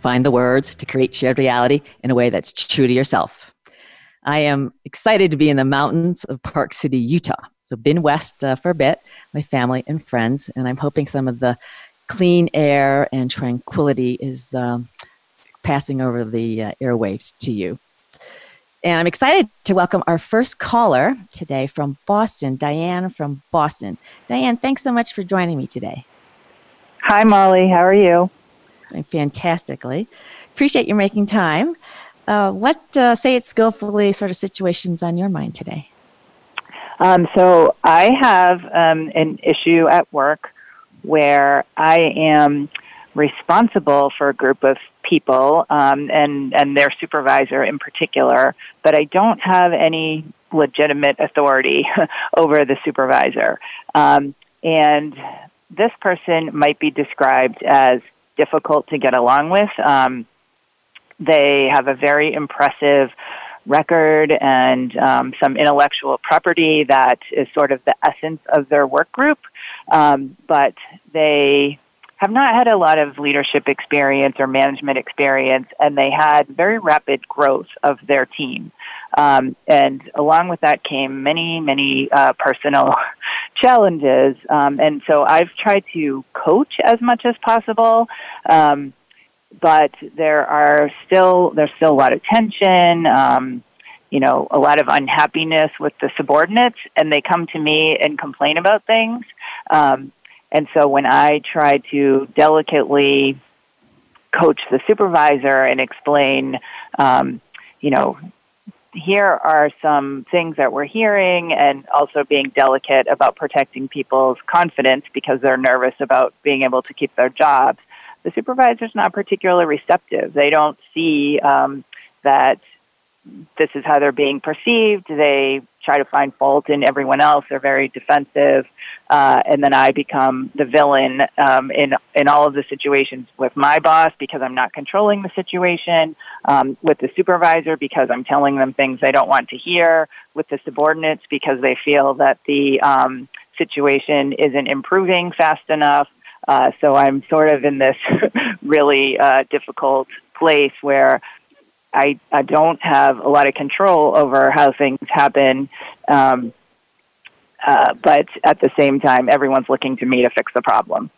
find the words to create shared reality in a way that's true to yourself. I am excited to be in the mountains of Park City, Utah. So, been west uh, for a bit, my family and friends, and I'm hoping some of the clean air and tranquility is um, passing over the uh, airwaves to you. And I'm excited to welcome our first caller today from Boston, Diane from Boston. Diane, thanks so much for joining me today. Hi, Molly. How are you? Fantastically. Appreciate you making time. Uh, what uh, say it skillfully sort of situations on your mind today? Um, so I have um, an issue at work where I am responsible for a group of people um, and and their supervisor in particular, but I don't have any legitimate authority over the supervisor. Um, and this person might be described as difficult to get along with. Um, they have a very impressive record and um, some intellectual property that is sort of the essence of their work group, um, but they have not had a lot of leadership experience or management experience, and they had very rapid growth of their team. Um, and along with that came many, many uh, personal challenges. Um, and so I've tried to coach as much as possible. Um, but there are still there's still a lot of tension. Um, you know, a lot of unhappiness with the subordinates, and they come to me and complain about things. Um, and so when I try to delicately coach the supervisor and explain, um, you know, here are some things that we're hearing and also being delicate about protecting people's confidence because they're nervous about being able to keep their jobs the supervisor's not particularly receptive. They don't see um, that this is how they're being perceived. They try to find fault in everyone else. They're very defensive, uh, and then I become the villain um, in in all of the situations with my boss because I'm not controlling the situation. Um, with the supervisor because I'm telling them things they don't want to hear. With the subordinates because they feel that the um, situation isn't improving fast enough. Uh, so I'm sort of in this really uh, difficult place where I, I don't have a lot of control over how things happen. Um, uh, but at the same time, everyone's looking to me to fix the problem.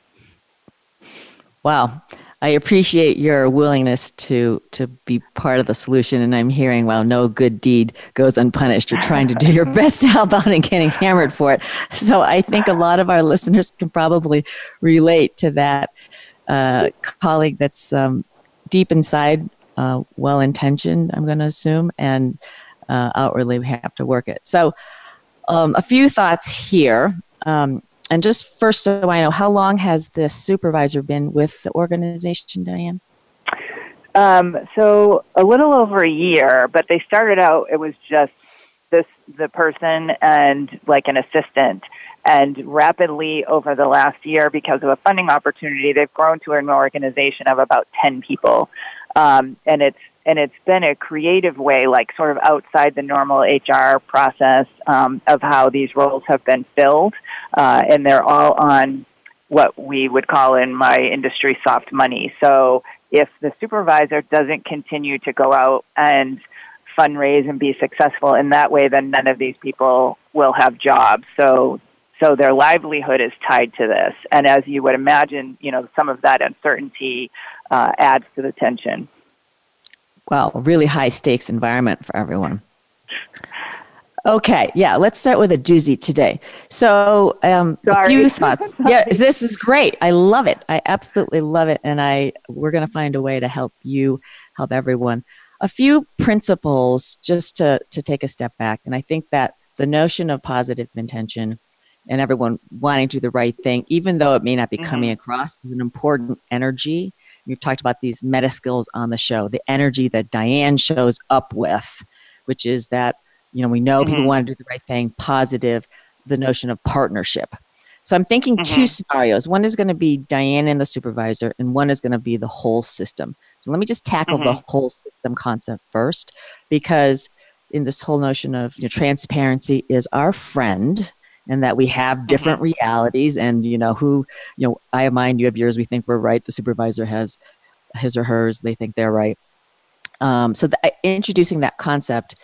Wow. I appreciate your willingness to to be part of the solution, and I'm hearing, well, no good deed goes unpunished. You're trying to do your best to help out and getting hammered for it. So I think a lot of our listeners can probably relate to that uh, colleague that's um, deep inside, uh, well intentioned. I'm going to assume, and uh, outwardly we have to work it. So um, a few thoughts here. Um, and just first, so I know, how long has this supervisor been with the organization, Diane? Um, so a little over a year, but they started out. It was just this the person and like an assistant. And rapidly over the last year, because of a funding opportunity, they've grown to an organization of about ten people. Um, and it's and it's been a creative way, like sort of outside the normal HR process um, of how these roles have been filled, uh, and they're all on what we would call in my industry soft money. So if the supervisor doesn't continue to go out and fundraise and be successful in that way, then none of these people will have jobs. So so their livelihood is tied to this, and as you would imagine, you know some of that uncertainty uh, adds to the tension well, really high stakes environment for everyone. Okay, yeah, let's start with a doozy today. So, um, a few thoughts. yeah, this is great. I love it. I absolutely love it, and I we're going to find a way to help you, help everyone. A few principles just to to take a step back, and I think that the notion of positive intention and everyone wanting to do the right thing, even though it may not be coming mm-hmm. across, is an important energy we've talked about these meta skills on the show, the energy that Diane shows up with, which is that, you know, we know mm-hmm. people want to do the right thing, positive, the notion of partnership. So I'm thinking mm-hmm. two scenarios. One is going to be Diane and the supervisor, and one is going to be the whole system. So let me just tackle mm-hmm. the whole system concept first, because in this whole notion of you know, transparency is our friend and that we have mm-hmm. different mm-hmm. realities and you know who you know i have mine you have yours we think we're right the supervisor has his or hers they think they're right um, so the, introducing that concept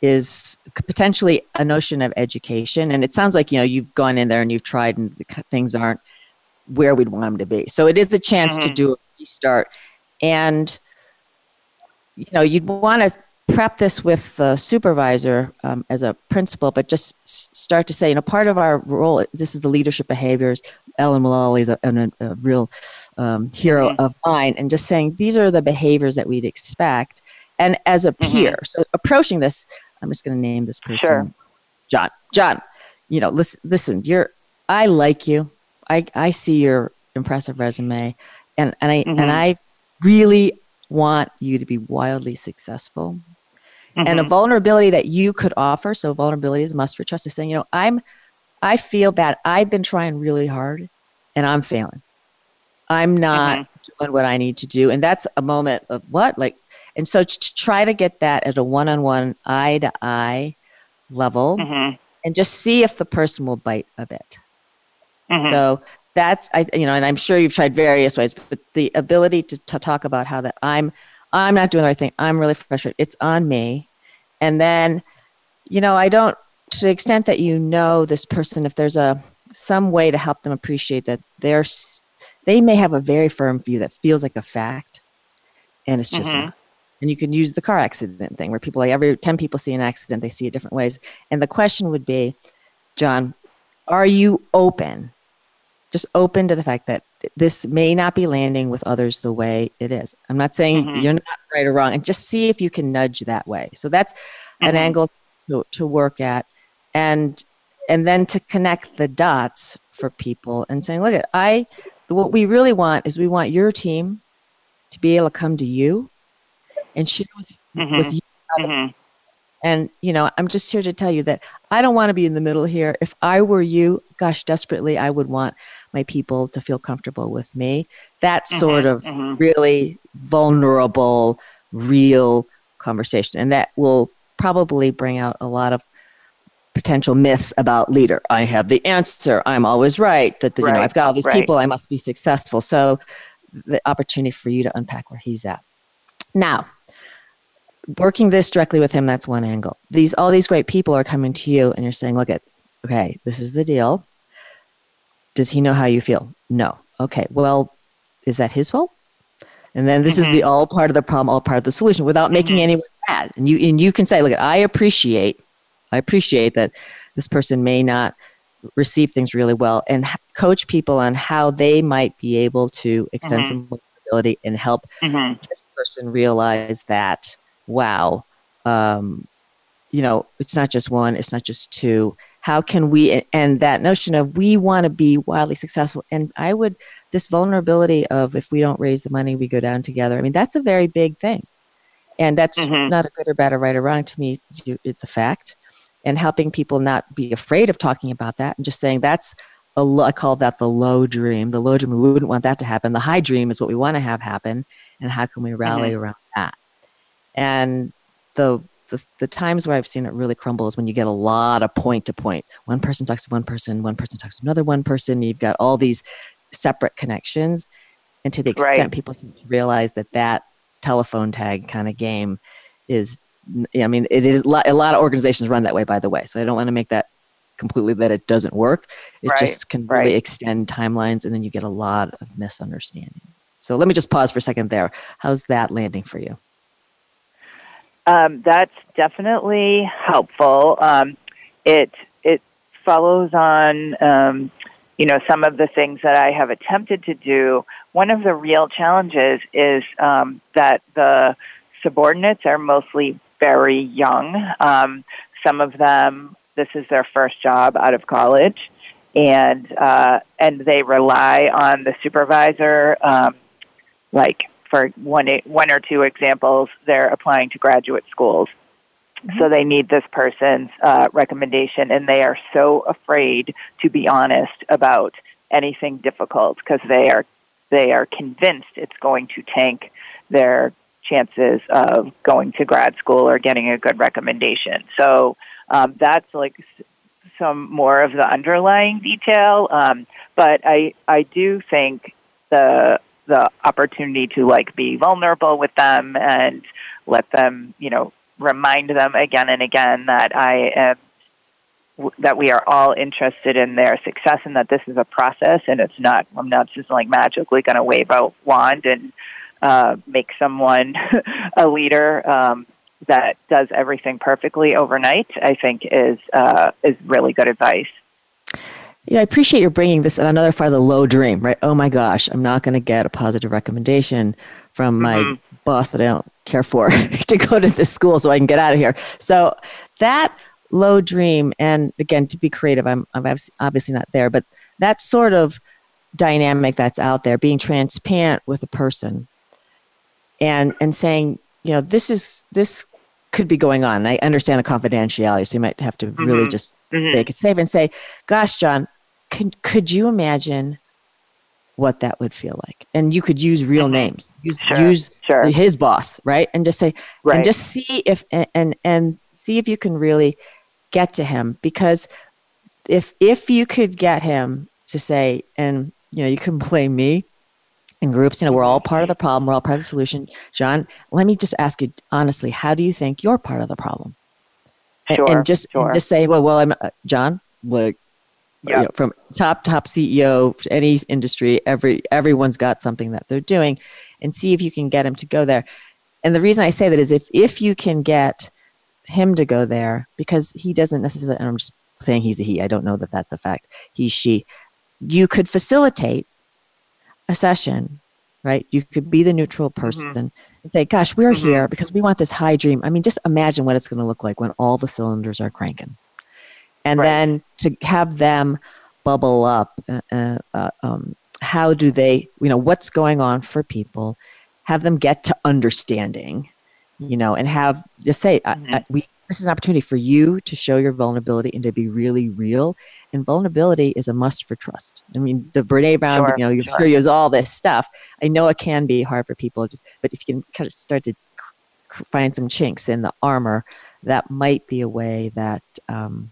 is potentially a notion of education and it sounds like you know you've gone in there and you've tried and things aren't where we'd want them to be so it is a chance mm-hmm. to do a restart and you know you'd want to prep this with the supervisor um, as a principal, but just start to say, you know, part of our role, this is the leadership behaviors. Alan Mulally is a, a, a real um, hero mm-hmm. of mine, and just saying these are the behaviors that we'd expect. And as a mm-hmm. peer, mm-hmm. so approaching this, I'm just going to name this person, sure. John. John, you know, listen, listen, you're, I like you. I, I see your impressive resume, and and I mm-hmm. and I really want you to be wildly successful mm-hmm. and a mm-hmm. vulnerability that you could offer. So vulnerability is a must for trust is saying, you know, I'm, I feel bad. I've been trying really hard and I'm failing. I'm not mm-hmm. doing what I need to do. And that's a moment of what? Like, and so to try to get that at a one on one, eye to eye level mm-hmm. and just see if the person will bite a bit. Mm-hmm. So that's, I, you know, and I'm sure you've tried various ways, but the ability to, to talk about how that I'm, I'm not doing the right thing. I'm really frustrated. It's on me. And then, you know, I don't, to the extent that you know this person, if there's a, some way to help them appreciate that they're, they may have a very firm view that feels like a fact and it's just mm-hmm. And you can use the car accident thing where people, like every 10 people see an accident, they see it different ways. And the question would be, John, are you open just open to the fact that this may not be landing with others the way it is. I'm not saying mm-hmm. you're not right or wrong, and just see if you can nudge that way. So that's mm-hmm. an angle to, to work at, and and then to connect the dots for people and saying, look, at I, what we really want is we want your team to be able to come to you and share with, mm-hmm. with you. Mm-hmm. And you know, I'm just here to tell you that I don't want to be in the middle here. If I were you, gosh, desperately, I would want my people to feel comfortable with me. That mm-hmm, sort of mm-hmm. really vulnerable, real conversation. And that will probably bring out a lot of potential myths about leader. I have the answer. I'm always right. That, right. You know, I've got all these right. people. I must be successful. So the opportunity for you to unpack where he's at. Now, working this directly with him, that's one angle. These all these great people are coming to you and you're saying, look at, okay, this is the deal. Does he know how you feel? No. Okay. Well, is that his fault? And then this mm-hmm. is the mm-hmm. all part of the problem, all part of the solution without making mm-hmm. anyone mad. And you and you can say, look, I appreciate, I appreciate that this person may not receive things really well and coach people on how they might be able to extend mm-hmm. some vulnerability and help mm-hmm. this person realize that, wow, um, you know, it's not just one, it's not just two how can we and that notion of we want to be wildly successful. And i would this vulnerability of if we don't raise the money we go down together. I mean that's a very big thing. And that's mm-hmm. not a good or bad or right or wrong to me. It's a fact. And helping people not be afraid of talking about that and just saying that's a lo- I call that the low dream the low dream. We wouldn't want that to happen. The high dream is what we want to have happen. And how can we rally mm-hmm. around that? And the the, the times where I've seen it really crumble is when you get a lot of point to point. One person talks to one person, one person talks to another one person. You've got all these separate connections. And to the extent right. people realize that that telephone tag kind of game is, I mean, it is a lot of organizations run that way, by the way. So I don't want to make that completely that it doesn't work. It right. just can really right. extend timelines and then you get a lot of misunderstanding. So let me just pause for a second there. How's that landing for you? Um, that's definitely helpful. Um, it it follows on, um, you know, some of the things that I have attempted to do. One of the real challenges is um, that the subordinates are mostly very young. Um, some of them, this is their first job out of college, and uh, and they rely on the supervisor, um, like for one one or two examples, they're applying to graduate schools. Mm-hmm. So they need this person's uh, recommendation, and they are so afraid to be honest about anything difficult because they are they are convinced it's going to tank their chances of going to grad school or getting a good recommendation. So um, that's like some more of the underlying detail. Um, but I I do think the the opportunity to like be vulnerable with them and let them you know remind them again and again that I am that we are all interested in their success and that this is a process and it's not I'm not just like magically going to wave a wand and uh, make someone a leader um, that does everything perfectly overnight. I think is uh, is really good advice. Yeah, I appreciate you bringing this and another part of the low dream, right? Oh my gosh, I'm not going to get a positive recommendation from my mm-hmm. boss that I don't care for to go to this school so I can get out of here. So that low dream, and again, to be creative, I'm, I'm obviously not there, but that sort of dynamic that's out there, being transparent with a person and, and saying, you know, this is, this could be going on. I understand the confidentiality, so you might have to mm-hmm. really just mm-hmm. make it safe and say, gosh, John, could, could you imagine what that would feel like? And you could use real mm-hmm. names, use, sure. use sure. his boss, right? And just say, right. and just see if, and, and, and see if you can really get to him because if, if you could get him to say, and you know, you can blame me in groups, you know, we're all part of the problem. We're all part of the solution. John, let me just ask you honestly, how do you think you're part of the problem? Sure, and, just, sure. and just say, well, well, I'm uh, John, like yeah. You know, from top top CEO any industry every everyone's got something that they're doing and see if you can get him to go there and the reason i say that is if if you can get him to go there because he doesn't necessarily and i'm just saying he's a he i don't know that that's a fact he she you could facilitate a session right you could be the neutral mm-hmm. person mm-hmm. and say gosh we're mm-hmm. here because we want this high dream i mean just imagine what it's going to look like when all the cylinders are cranking and right. then to have them bubble up uh, uh, uh, um, how do they you know what's going on for people have them get to understanding you know and have just say mm-hmm. I, I, we this is an opportunity for you to show your vulnerability and to be really real and vulnerability is a must for trust i mean the brene brown sure, you know you sure. You use all this stuff i know it can be hard for people just but if you can kind of start to find some chinks in the armor that might be a way that um,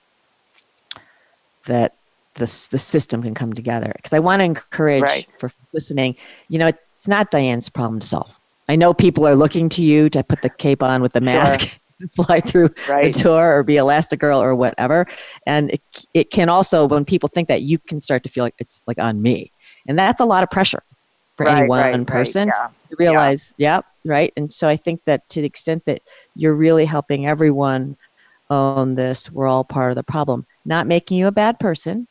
that the, the system can come together. Because I want to encourage right. for listening, you know, it's not Diane's problem to solve. I know people are looking to you to put the cape on with the mask. Sure. fly through right. the tour or be Elastigirl or whatever. And it, it can also, when people think that, you can start to feel like it's like on me. And that's a lot of pressure for right, any one right, person yeah. to realize, yeah. yeah, right. And so I think that to the extent that you're really helping everyone own this, we're all part of the problem not making you a bad person.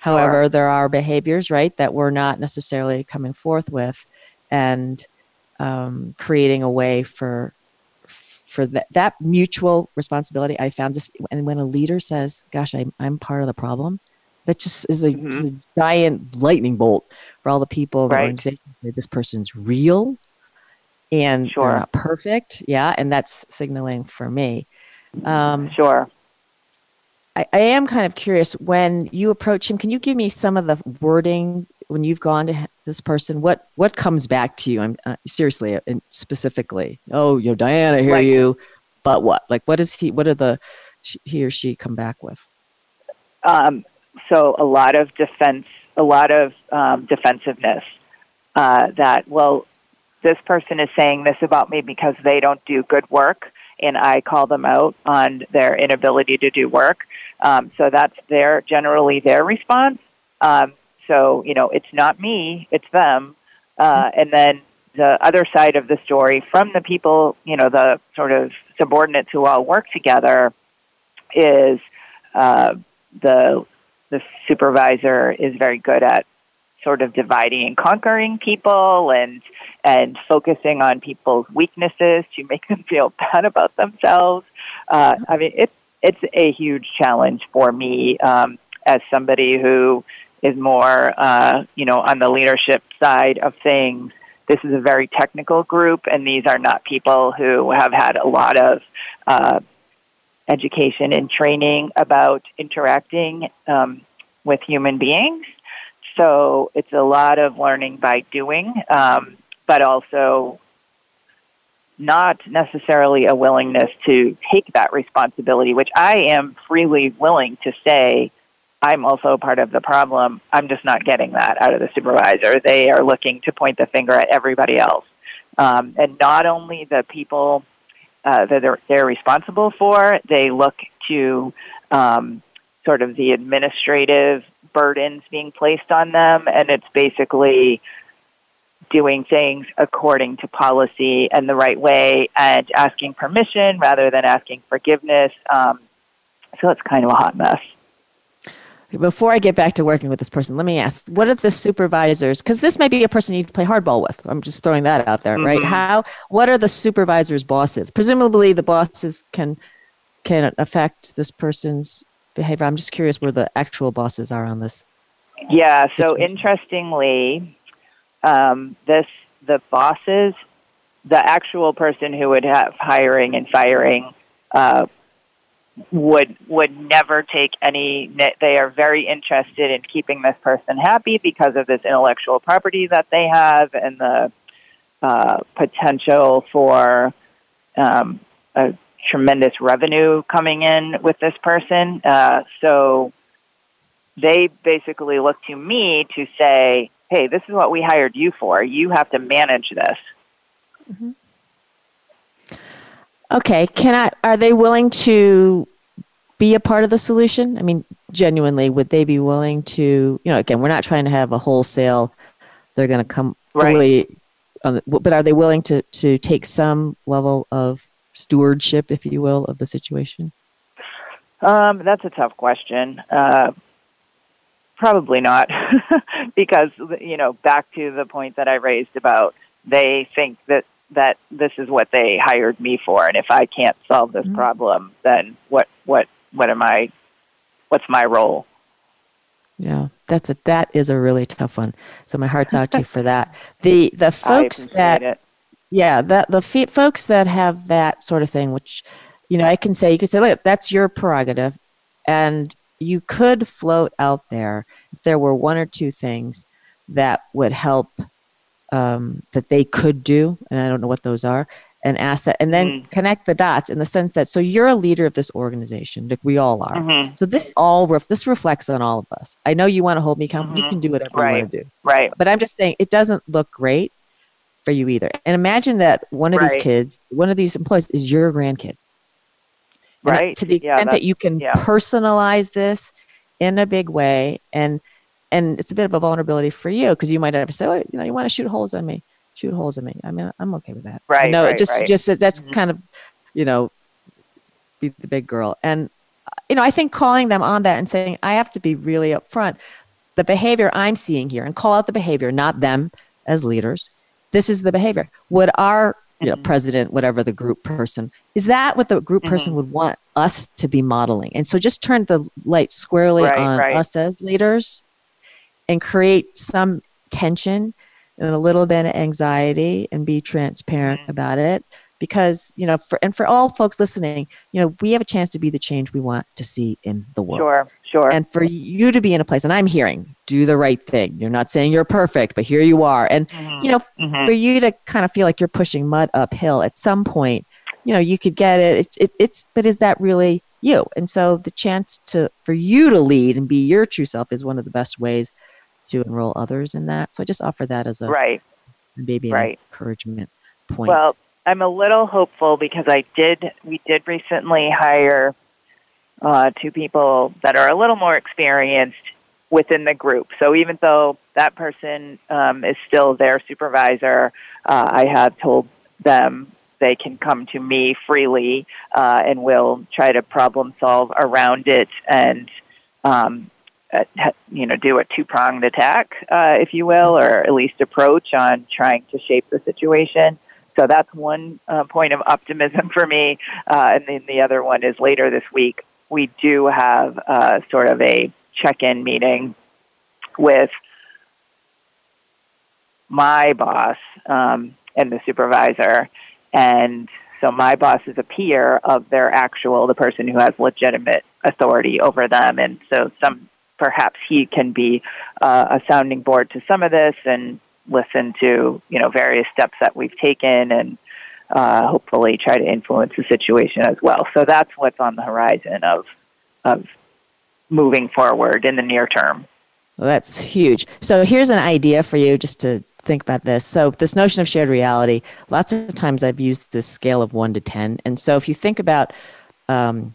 However, sure. there are behaviors, right, that we're not necessarily coming forth with, and um, creating a way for for that, that mutual responsibility. I found this, and when a leader says, "Gosh, I'm I'm part of the problem," that just is a, mm-hmm. a giant lightning bolt for all the people right. organization. This person's real, and sure. they're not perfect. Yeah, and that's signaling for me. Um, sure. I, I am kind of curious when you approach him. Can you give me some of the wording when you've gone to this person? What what comes back to you? I'm uh, seriously and uh, specifically. Oh, you know, Diana, I hear you, but what? Like, what is he? What are the he or she come back with? Um, so a lot of defense, a lot of um, defensiveness. Uh, that well, this person is saying this about me because they don't do good work, and I call them out on their inability to do work. Um, so that's their generally their response. Um, so you know, it's not me, it's them. Uh, and then the other side of the story from the people, you know, the sort of subordinates who all work together, is uh, the the supervisor is very good at sort of dividing and conquering people and and focusing on people's weaknesses to make them feel bad about themselves. Uh, I mean, it's it's a huge challenge for me um, as somebody who is more, uh, you know, on the leadership side of things this is a very technical group, and these are not people who have had a lot of uh, education and training about interacting um, with human beings. So it's a lot of learning by doing, um, but also not necessarily a willingness to take that responsibility, which I am freely willing to say I'm also part of the problem. I'm just not getting that out of the supervisor. They are looking to point the finger at everybody else. Um, and not only the people uh, that they're, they're responsible for, they look to um, sort of the administrative burdens being placed on them, and it's basically doing things according to policy and the right way and asking permission rather than asking forgiveness. Um, so it's kind of a hot mess. Before I get back to working with this person, let me ask: What are the supervisors? Because this may be a person you play hardball with. I'm just throwing that out there, mm-hmm. right? How? What are the supervisors' bosses? Presumably, the bosses can can affect this person's behavior. I'm just curious where the actual bosses are on this. Yeah. So interestingly, um, this the bosses, the actual person who would have hiring and firing uh, would would never take any they are very interested in keeping this person happy because of this intellectual property that they have and the uh, potential for um, a tremendous revenue coming in with this person uh, so they basically look to me to say hey this is what we hired you for you have to manage this mm-hmm. Okay, can I? Are they willing to be a part of the solution? I mean, genuinely, would they be willing to? You know, again, we're not trying to have a wholesale. They're going to come fully, the, but are they willing to to take some level of stewardship, if you will, of the situation? Um, that's a tough question. Uh, probably not, because you know, back to the point that I raised about they think that that this is what they hired me for, and if I can't solve this mm-hmm. problem, then what what what am I? What's my role? Yeah, that's a that is a really tough one. So my heart's out to you for that. The the folks that it. Yeah that the f- folks that have that sort of thing, which you know I can say you can say look that's your prerogative, and you could float out there if there were one or two things that would help um, that they could do, and I don't know what those are, and ask that, and then mm connect the dots in the sense that so you're a leader of this organization, like we all are. Mm-hmm. So this all ref- this reflects on all of us. I know you want to hold me accountable. Mm-hmm. You can do whatever right. you want to do. Right. But I'm just saying it doesn't look great for you either. And imagine that one of right. these kids, one of these employees, is your grandkid. And right. To the extent yeah, that you can yeah. personalize this in a big way and and it's a bit of a vulnerability for you because you might have to say, well, you know, you want to shoot holes in me, shoot holes in me. I mean, I'm okay with that. Right. No, right, it just right. just that's mm-hmm. kind of, you know, be the big girl. And you know, I think calling them on that and saying, I have to be really upfront. The behavior I'm seeing here, and call out the behavior, not them as leaders. This is the behavior. Would our you know, mm-hmm. president, whatever the group person, is that what the group mm-hmm. person would want us to be modeling? And so just turn the light squarely right, on right. us as leaders and create some tension and a little bit of anxiety and be transparent mm-hmm. about it because you know for and for all folks listening you know we have a chance to be the change we want to see in the world sure sure and for you to be in a place and i'm hearing do the right thing you're not saying you're perfect but here you are and mm-hmm. you know mm-hmm. for you to kind of feel like you're pushing mud uphill at some point you know you could get it it's it, it's but is that really you and so the chance to for you to lead and be your true self is one of the best ways to enroll others in that. So I just offer that as a right, maybe right. encouragement point. Well, I'm a little hopeful because I did we did recently hire uh, two people that are a little more experienced within the group. So even though that person um, is still their supervisor, uh, I have told them they can come to me freely uh, and we'll try to problem solve around it and um, uh, you know, do a two pronged attack, uh, if you will, or at least approach on trying to shape the situation. So that's one uh, point of optimism for me. Uh, and then the other one is later this week, we do have uh, sort of a check in meeting with my boss um, and the supervisor, and so my boss is a peer of their actual, the person who has legitimate authority over them, and so some perhaps he can be uh, a sounding board to some of this and listen to you know various steps that we've taken and uh, hopefully try to influence the situation as well. So that's what's on the horizon of of moving forward in the near term. Well, that's huge. So here's an idea for you just to think about this. So this notion of shared reality, lots of times I've used this scale of one to 10. And so if you think about um,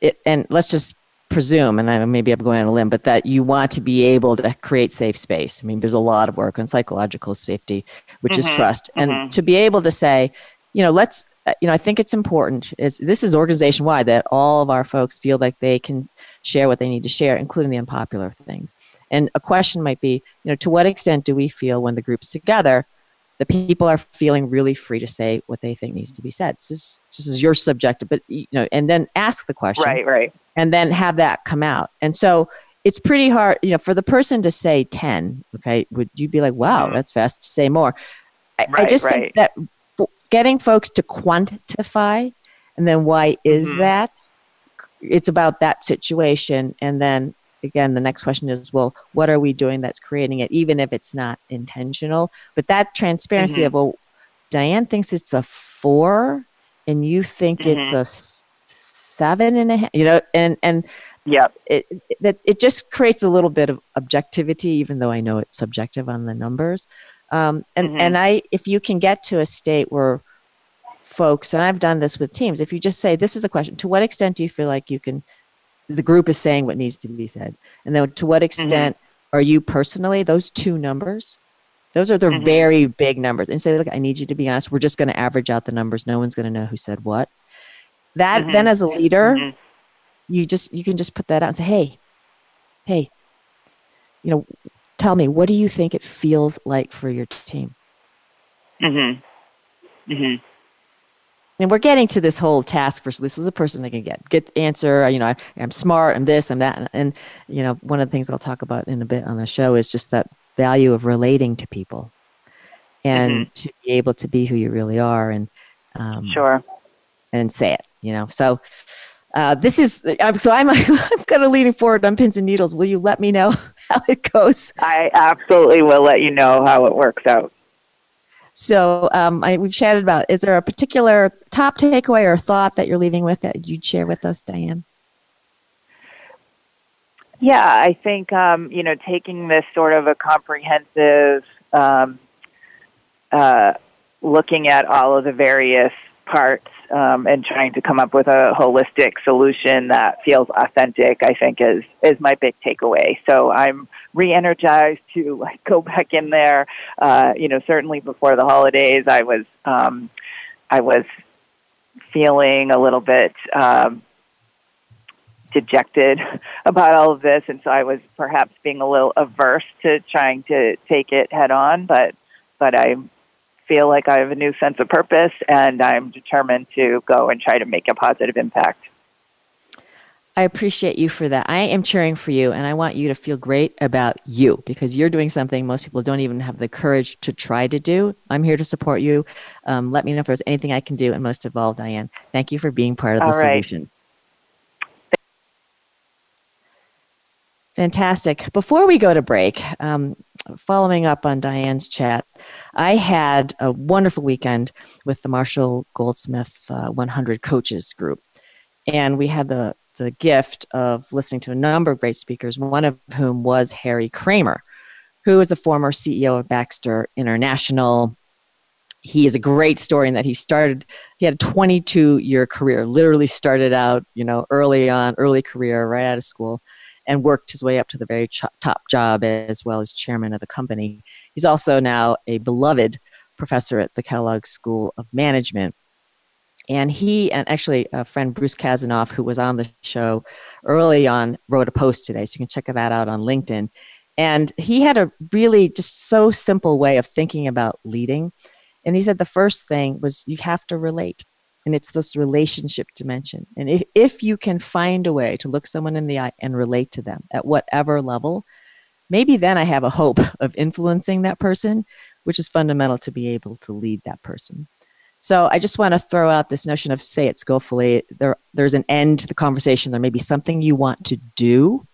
it, and let's just presume, and I, maybe I'm going on a limb, but that you want to be able to create safe space. I mean, there's a lot of work on psychological safety, which mm-hmm, is trust. Mm-hmm. And to be able to say, you know, let's, you know, I think it's important is this is organization wide that all of our folks feel like they can share what they need to share, including the unpopular things. And a question might be, you know, to what extent do we feel when the group's together, the people are feeling really free to say what they think needs to be said? This is, this is your subjective, but you know, and then ask the question, right, right, and then have that come out. And so it's pretty hard, you know, for the person to say ten. Okay, would you be like, wow, mm-hmm. that's fast to say more? I, right, I just right. think that f- getting folks to quantify, and then why is mm-hmm. that? It's about that situation, and then again, the next question is, well, what are we doing that's creating it, even if it's not intentional? But that transparency mm-hmm. of, well, Diane thinks it's a four, and you think mm-hmm. it's a seven and a half, you know, and and yeah, it, it it just creates a little bit of objectivity, even though I know it's subjective on the numbers. Um, and mm-hmm. and I, if you can get to a state where folks, and I've done this with teams, if you just say, this is a question, to what extent do you feel like you can the group is saying what needs to be said. And then to what mm-hmm. extent mm-hmm. are you personally, those two numbers, those are the mm-hmm. very big numbers. And say, look, I need you to be honest. We're just going to average out the numbers. No one's going to know who said what. That mm-hmm. then as a leader, mm-hmm. You just you can just put that out and say, hey, hey, you know, tell me, what do you think it feels like for your team? Mm-hmm. Mm-hmm and we're getting to this whole task force. This is a person that can get get answer. You know, I, am smart. I'm this. I'm that. And, and, you know, one of the things I'll talk about in a bit on the show is just that value of relating to people, and mm-hmm. to be able to be who you really are, and um, sure, and say it. You know, so. Uh, this is so I'm I'm kind of leaning forward on pins and needles. Will you let me know how it goes? I absolutely will let you know how it works out. So um, I, we've chatted about. Is there a particular top takeaway or thought that you're leaving with that you'd share with us, Diane? Yeah, I think um, you know taking this sort of a comprehensive, um, uh, looking at all of the various parts um, and trying to come up with a holistic solution that feels authentic, I think is is my big takeaway. So I'm re-energized to like go back in there. Uh, you know, certainly before the holidays, I was um, I was feeling a little bit um, dejected about all of this, and so I was perhaps being a little averse to trying to take it head on. But but I feel like I have a new sense of purpose and I'm determined to go and try to make a positive impact. I appreciate you for that. I am cheering for you and I want you to feel great about you because you're doing something most people don't even have the courage to try to do. I'm here to support you. Um, let me know if there's anything I can do. And most of all, Diane, thank you for being part of the all solution. Fantastic. Before we go to break, um, following up on Diane's chat, I had a wonderful weekend with the Marshall Goldsmith uh, 100 Coaches Group. And we had the, the gift of listening to a number of great speakers, one of whom was Harry Kraemer, who is the former CEO of Baxter International. He is a great story in that he started, he had a 22 year career, literally started out, you know, early on, early career, right out of school and worked his way up to the very ch- top job as well as chairman of the company. He's also now a beloved professor at the Kellogg School of Management. And he and actually a friend Bruce Kasanoff, who was on the show early on, wrote a post today. So you can check that out on LinkedIn. And he had a really just so simple way of thinking about leading. And he said the first thing was you have to relate and it's this relationship dimension and if, if you can find a way to look someone in the eye and relate to them at whatever level maybe then I have a hope of influencing that person, which is fundamental to be able to lead that person. So I just want to throw out this notion of say it skillfully. There, there's an end to the conversation. There may be something you want to do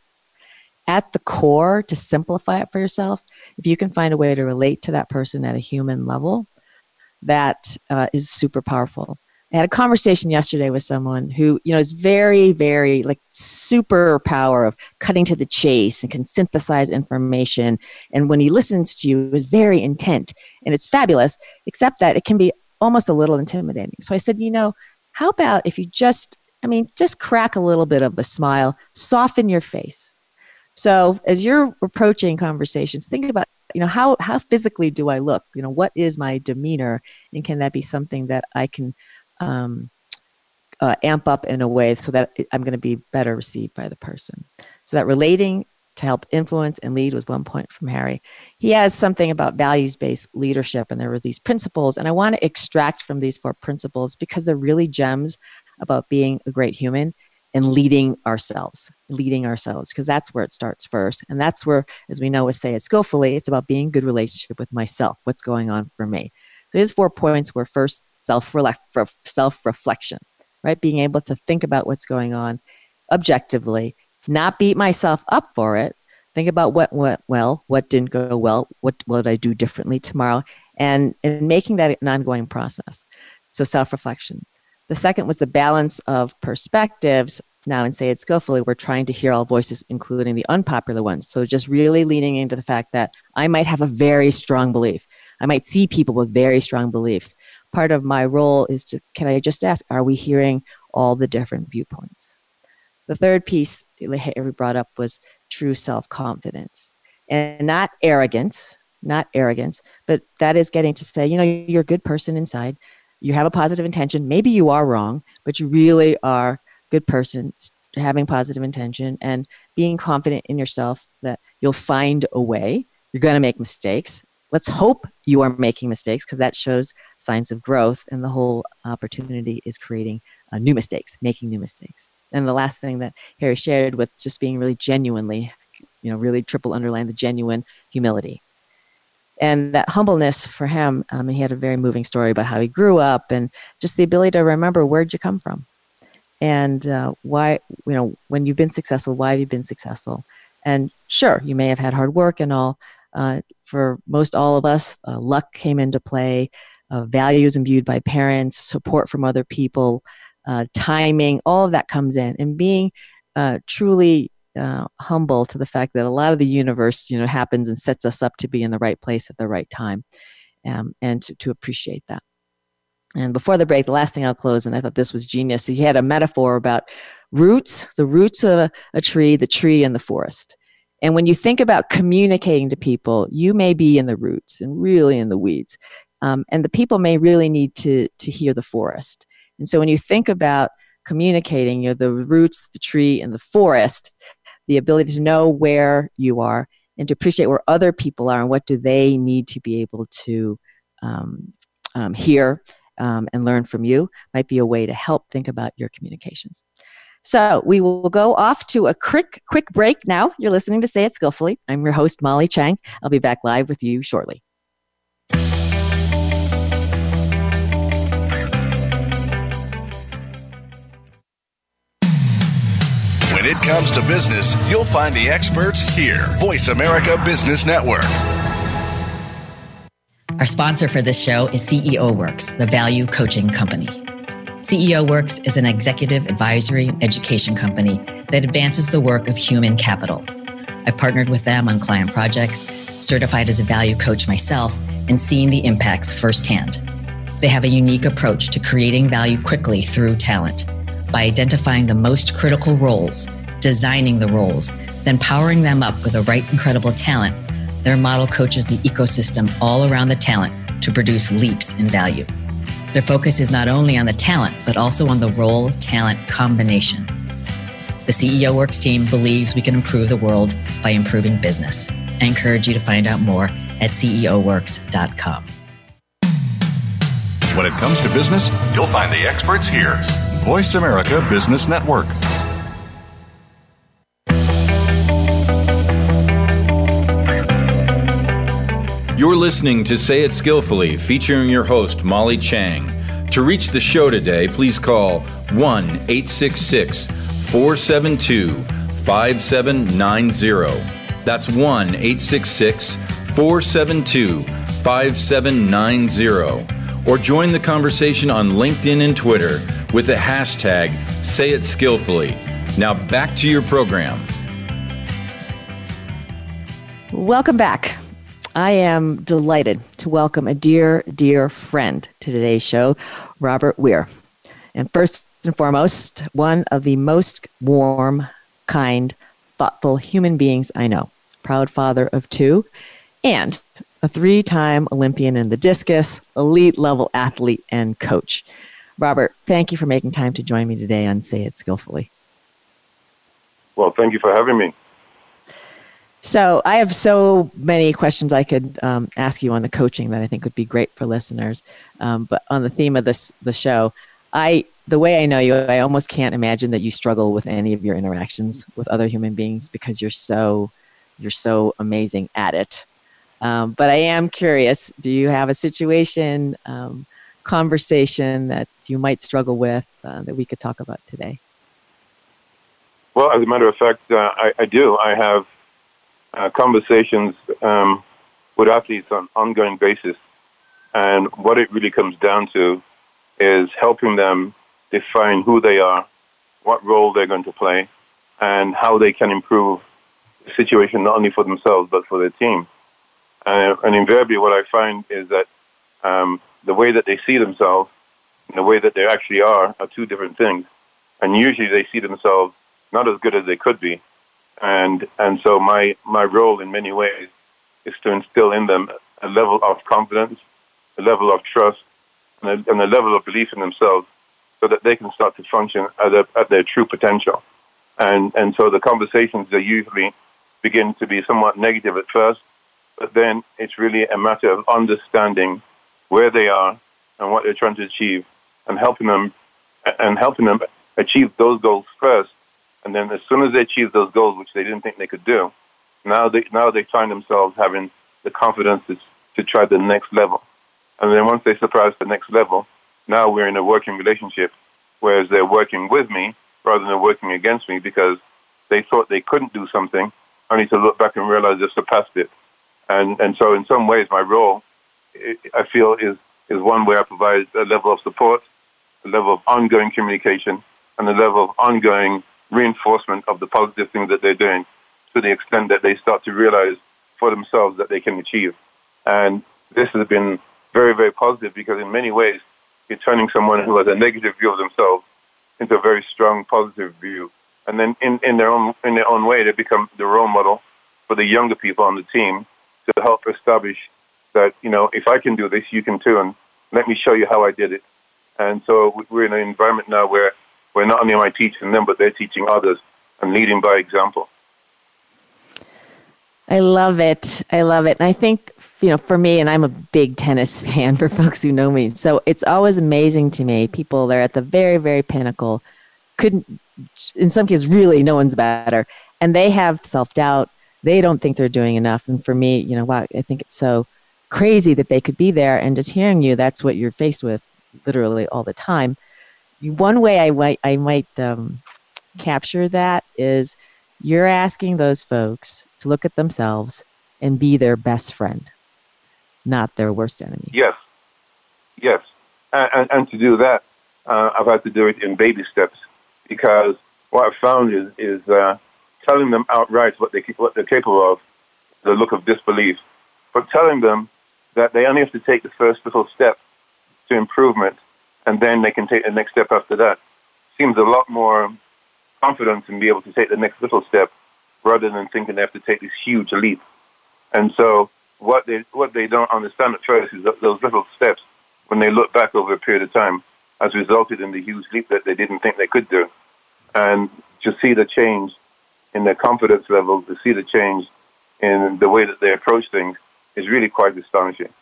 at the core to simplify it for yourself. If you can find a way to relate to that person at a human level, that uh, is super powerful. I had a conversation yesterday with someone who, you know, is very, very like super power of cutting to the chase and can synthesize information. And when he listens to you, is very intent, and it's fabulous. Except that it can be almost a little intimidating. So I said, you know, how about if you just, I mean, just crack a little bit of a smile, soften your face. So as you're approaching conversations, think about, you know, how how physically do I look? You know, what is my demeanor, and can that be something that I can um, uh, amp up in a way so that I'm going to be better received by the person. So that relating to help influence and lead was one point from Harry. He has something about values based leadership, and there were these principles. And I want to extract from these four principles because they're really gems about being a great human and leading ourselves, leading ourselves, because that's where it starts first. And that's where, as we know, we say it skillfully, it's about being good relationship with myself, what's going on for me. So his four points were first self reflection, right? Being able to think about what's going on objectively, not beat myself up for it. Think about what went well, what didn't go well, what would I do differently tomorrow, and, and making that an ongoing process. So self reflection. The second was the balance of perspectives. Now, and say it skillfully, we're trying to hear all voices, including the unpopular ones. So just really leaning into the fact that I might have a very strong belief. I might see people with very strong beliefs. Part of my role is to, can I just ask, are we hearing all the different viewpoints? The third piece Harry brought up was true self confidence and not arrogance, not arrogance, but that is getting to say, you know, you're a good person inside. You have a positive intention. Maybe you are wrong, but you really are a good person having positive intention and being confident in yourself that you'll find a way. You're going to make mistakes let's hope you are making mistakes because that shows signs of growth and the whole opportunity is creating uh, new mistakes making new mistakes. And the last thing that harry shared with just being really genuinely you know really triple underline the genuine humility. And that humbleness for him um, he had a very moving story about how he grew up and just the ability to remember where'd you come from. And uh, why you know when you've been successful why have you been successful? And sure you may have had hard work and all uh, for most all of us, uh, luck came into play, uh, values imbued by parents, support from other people, uh, timing, all of that comes in. And being uh, truly uh, humble to the fact that a lot of the universe, you know, happens and sets us up to be in the right place at the right time, um, and to, to appreciate that. And before the break, the last thing I'll close, and I thought this was genius. He had a metaphor about roots, the roots of a, a tree, the tree, and the forest. And when you think about communicating to people, you may be in the roots and really in the weeds. Um, and the people may really need to, to hear the forest. And so when you think about communicating, you know, the roots, the tree, and the forest, the ability to know where you are and to appreciate where other people are and what do they need to be able to um, um, hear um, and learn from you might be a way to help think about your communications. So we will go off to a quick, quick break now. You're listening to Say It Skillfully. I'm your host, Molly Tschang. I'll be back live with you shortly. It comes to business, you'll find the experts here. Voice America Business Network. Our sponsor for this show is CEO Works, the value coaching company. CEO Works is an executive advisory education company that advances the work of human capital. I've partnered with them on client projects, certified as a value coach myself, and seen the impacts firsthand. They have a unique approach to creating value quickly through talent by identifying the most critical roles, designing the roles, then powering them up with the right incredible talent. Their model coaches the ecosystem all around the talent to produce leaps in value. Their focus is not only on the talent, but also on the role talent combination. The CEO Works team believes we can improve the world by improving business. I encourage you to find out more at CEOWorks.com. When it comes to business, you'll find the experts here. Voice America Business Network. You're listening to Say It Skillfully, featuring your host, Molly Tschang. To reach the show today, please call 1 866 472 5790. That's 1 866 472 5790. Or join the conversation on LinkedIn and Twitter with the hashtag Say It Skillfully. Now back to your program. Welcome back. I am delighted to welcome a dear, dear friend to today's show, Robert Weir. And first and foremost, one of the most warm, kind, thoughtful human beings I know. Proud father of two, and a three time Olympian in the discus, elite level athlete, and coach. Robert, thank you for making time to join me today on Say It Skillfully. Well, thank you for having me. So, I have so many questions I could um, ask you on the coaching that I think would be great for listeners. Um, but on the theme of this the show, I the way I know you, I almost can't imagine that you struggle with any of your interactions with other human beings because you're so you're so amazing at it. Um, but I am curious: Do you have a situation, um, conversation that you might struggle with uh, that we could talk about today? Well, as a matter of fact, uh, I, I, do. I have uh, conversations um, with athletes on an ongoing basis, and what it really comes down to is helping them define who they are, what role they're going to play, and how they can improve the situation not only for themselves but for their team. Uh, and invariably, what I find is that um, the way that they see themselves and the way that they actually are are two different things. And usually, they see themselves not as good as they could be. And and so my my role in many ways is to instill in them a level of confidence, a level of trust, and a, and a level of belief in themselves so that they can start to function at, a, at their true potential. And, and so the conversations they usually begin to be somewhat negative at first, but then it's really a matter of understanding where they are and what they're trying to achieve and helping them and helping them achieve those goals first. And then as soon as they achieve those goals, which they didn't think they could do, now they now they find themselves having the confidence to, to try the next level. And then once they surpass the next level, now we're in a working relationship, whereas they're working with me rather than working against me because they thought they couldn't do something, only to look back and realize they've surpassed it. And and so in some ways, my role, I feel, is is one where I provide a level of support, a level of ongoing communication, and a level of ongoing reinforcement of the positive things that they're doing, to the extent that they start to realize for themselves that they can achieve. And this has been very, very positive because in many ways, you're turning someone who has a negative view of themselves into a very strong positive view. And then in, in their own in their own way they become the role model for the younger people on the team to help establish that, you know, if I can do this, you can too and let me show you how I did it. And so we're in an environment now where where not only am I teaching them, but they're teaching others and leading by example. I love it. I love it. And I think you know, for me, and I'm a big tennis fan for folks who know me. So it's always amazing to me. People, they're at the very, very pinnacle, couldn't, in some cases, really, no one's better. And they have self doubt. They don't think they're doing enough. And for me, you know, wow, I think it's so crazy that they could be there. And just hearing you, that's what you're faced with literally all the time. One way I might, I might um, capture that is you're asking those folks to look at themselves and be their best friend not their worst enemy. Yes, yes, and, and, and to do that, uh, I've had to do it in baby steps because what I've found is is uh, telling them outright what they what they're capable of, the look of disbelief, but telling them that they only have to take the first little step to improvement, and then they can take the next step after that. Seems a lot more confident in be able to take the next little step rather than thinking they have to take this huge leap. And so what they what they don't understand at first is that those little steps, when they look back over a period of time, has resulted in the huge leap that they didn't think they could do, and to see the change in their confidence level, to see the change in the way that they approach things, is really quite astonishing.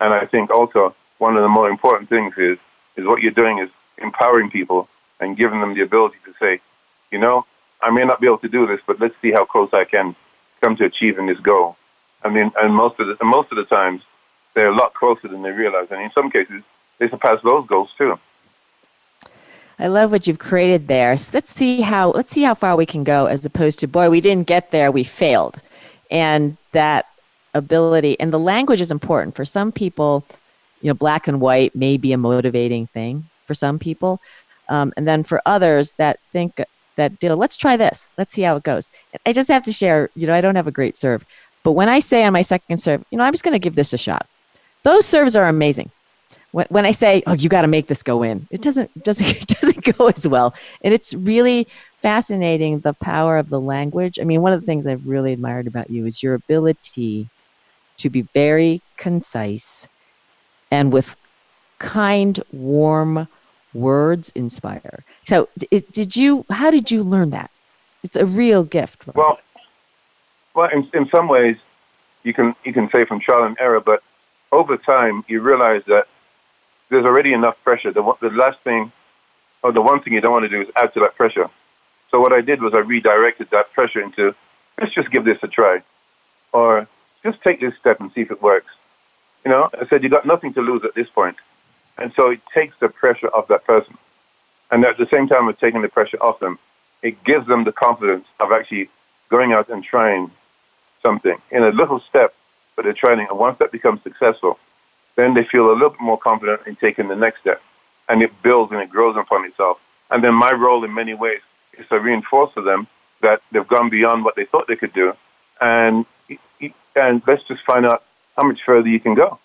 And I think also one of the more important things is is what you're doing is empowering people and giving them the ability to say, you know, I may not be able to do this, but let's see how close I can come to achieving this goal. I mean, and most of the most of the times they're a lot closer than they realize, and in some cases they surpass those goals too. I love what you've created there. So let's see how let's see how far we can go, as opposed to boy, we didn't get there, we failed, and that ability and the language is important for some people. You know, black and white may be a motivating thing for some people, um, and then for others that think that deal, let's try this, let's see how it goes. I just have to share. You know, I don't have a great serve, but when I say on my second serve, you know, I'm just going to give this a shot. Those serves are amazing when, when I say, "Oh, you got to make this go in," it doesn't doesn't it doesn't go as well, and it's really fascinating the power of the language. I mean, one of the things I've really admired about you is your ability to be very concise and with kind, warm words inspire. So, did you? How did you learn that? It's a real gift. Well, well, in, in some ways, you can you can say from trial and error, but over time, you realize that there's already enough pressure. The, the last thing, or the one thing you don't want to do is add to that pressure. So what I did was I redirected that pressure into, let's just give this a try. Or just take this step and see if it works. You know, I said, you got nothing to lose at this point. And so it takes the pressure off that person. And at the same time of taking the pressure off them, it gives them the confidence of actually going out and trying something in a little step, but they're trying. And once that becomes successful, then they feel a little bit more confident in taking the next step. And it builds and it grows upon itself. And then my role in many ways is to reinforce to them that they've gone beyond what they thought they could do. And, and let's just find out how much further you can go.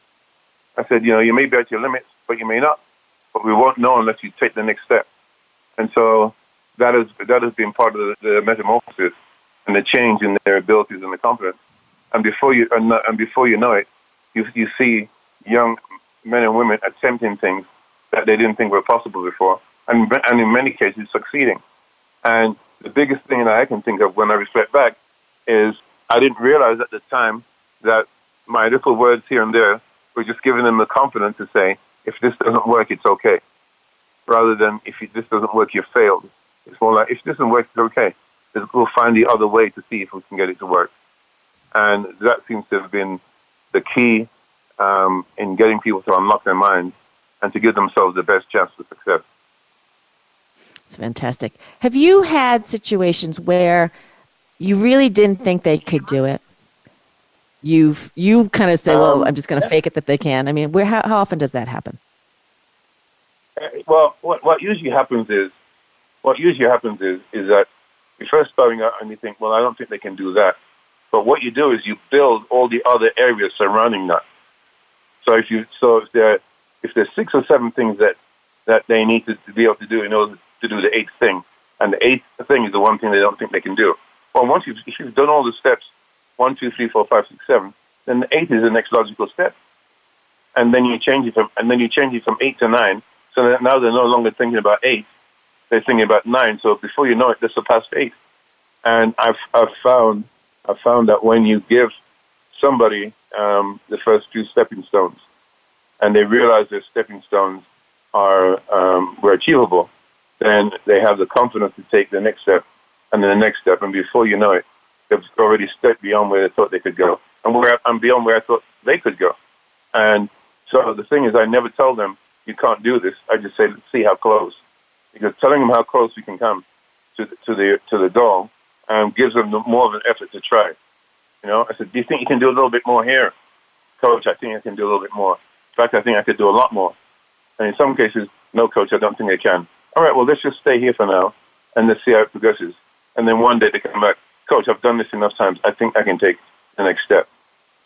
I said, you know, you may be at your limits, but you may not. But we won't know unless you take the next step. And so that has, that has been part of the, the metamorphosis and the change in their abilities and the confidence. And before you, and, and before you know it, you, you see young men and women attempting things that they didn't think were possible before, and, and in many cases succeeding. And the biggest thing that I can think of when I reflect back is I didn't realize at the time that my little words here and there were just giving them the confidence to say, if this doesn't work, it's okay. Rather than, if this doesn't work, you failed. It's more like, if this doesn't work, it's okay. We'll find the other way to see if we can get it to work. And that seems to have been the key um, in getting people to unlock their minds and to give themselves the best chance for success. It's fantastic. Have you had situations where you really didn't think they could do it? You've you kind of say, "Well, um, I'm just going to fake it that they can." I mean, where how, how often does that happen? Uh, well, what what usually happens is what usually happens is is that you're first starting out and you think, "Well, I don't think they can do that," but what you do is you build all the other areas surrounding that. So if you so if there if there's six or seven things that that they need to, to be able to do in order to do the eighth thing, and the eighth thing is the one thing they don't think they can do. Well, once you've if you've done all the steps one, two, three, four, five, six, seven, then the eighth is the next logical step, and then you change it from and then you change it from eight to nine. So that now they're no longer thinking about eight; they're thinking about nine. So before you know it, they're surpassed eight. And I've I've found I've found that when you give somebody um, the first few stepping stones, and they realize their stepping stones are um, were achievable, then they have the confidence to take the next step and then the next step, and before you know it, they've already stepped beyond where they thought they could go, and where and beyond where I thought they could go. And so the thing is, I never tell them you can't do this. I just say, let's see how close, because telling them how close we can come to the, to the to the goal um, gives them more of an effort to try. You know, I said, do you think you can do a little bit more here? Coach, I think I can do a little bit more. In fact, I think I could do a lot more. And in some cases, no, coach, I don't think I can. All right, well, let's just stay here for now and let's see how it progresses. And then one day they come back, coach, I've done this enough times. I think I can take the next step.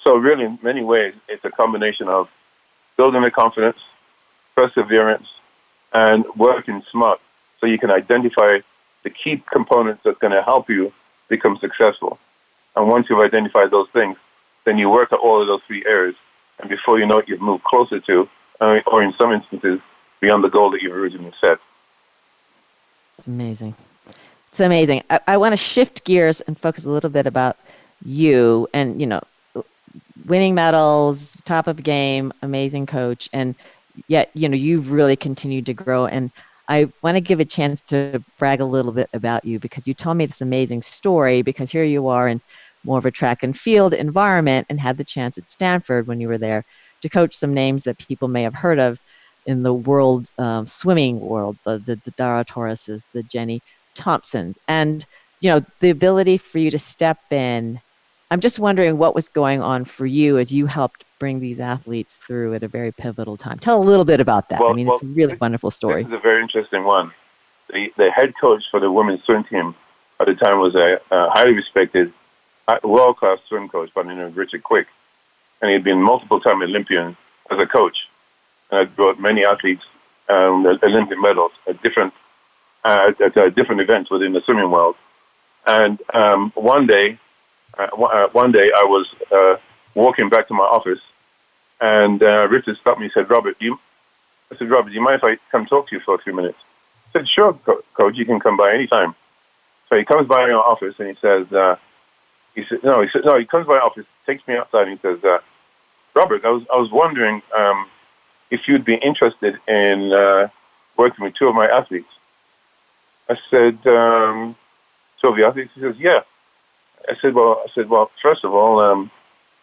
So really, in many ways, it's a combination of building the confidence, perseverance, and working smart so you can identify the key components that's going to help you become successful. And once you've identified those things, then you work at all of those three areas. And before you know it, you've moved closer to, uh, or in some instances, beyond the goal that you've originally set. It's amazing. It's amazing. I, I want to shift gears and focus a little bit about you and, you know, winning medals, top of game, amazing coach. And yet, you know, you've really continued to grow. And I want to give a chance to brag a little bit about you because you told me this amazing story because here you are in more of a track and field environment and had the chance at Stanford when you were there to coach some names that people may have heard of in the world um, swimming world, the, the, the Dara Torreses, the Jenny Thompsons. And, you know, the ability for you to step in. I'm just wondering what was going on for you as you helped bring these athletes through at a very pivotal time. Tell a little bit about that. Well, I mean, well, it's a really wonderful story. This is a very interesting one. The, the head coach for the women's swim team at the time was a, a highly respected, world class swim coach by the name of Richard Quick. And he had been multiple time Olympian as a coach and had brought many athletes um, Olympic medals at different uh, at uh, different events within the swimming world. And um, one day, uh, uh one day I was uh, walking back to my office, and Richard stopped me and said, "Robert, you?" I said, "Robert, do you mind if I come talk to you for a few minutes?" I said, "Sure, coach. You can come by anytime." So he comes by my office and he says, "He said no." He said no. He comes by my office, takes me outside, and he says, "Robert, I was I was wondering um, if you'd be interested in uh, working with two of my athletes." I said, um, "Two of the athletes?" He says, "Yeah." I said, "Well, I said, well, first of all, um,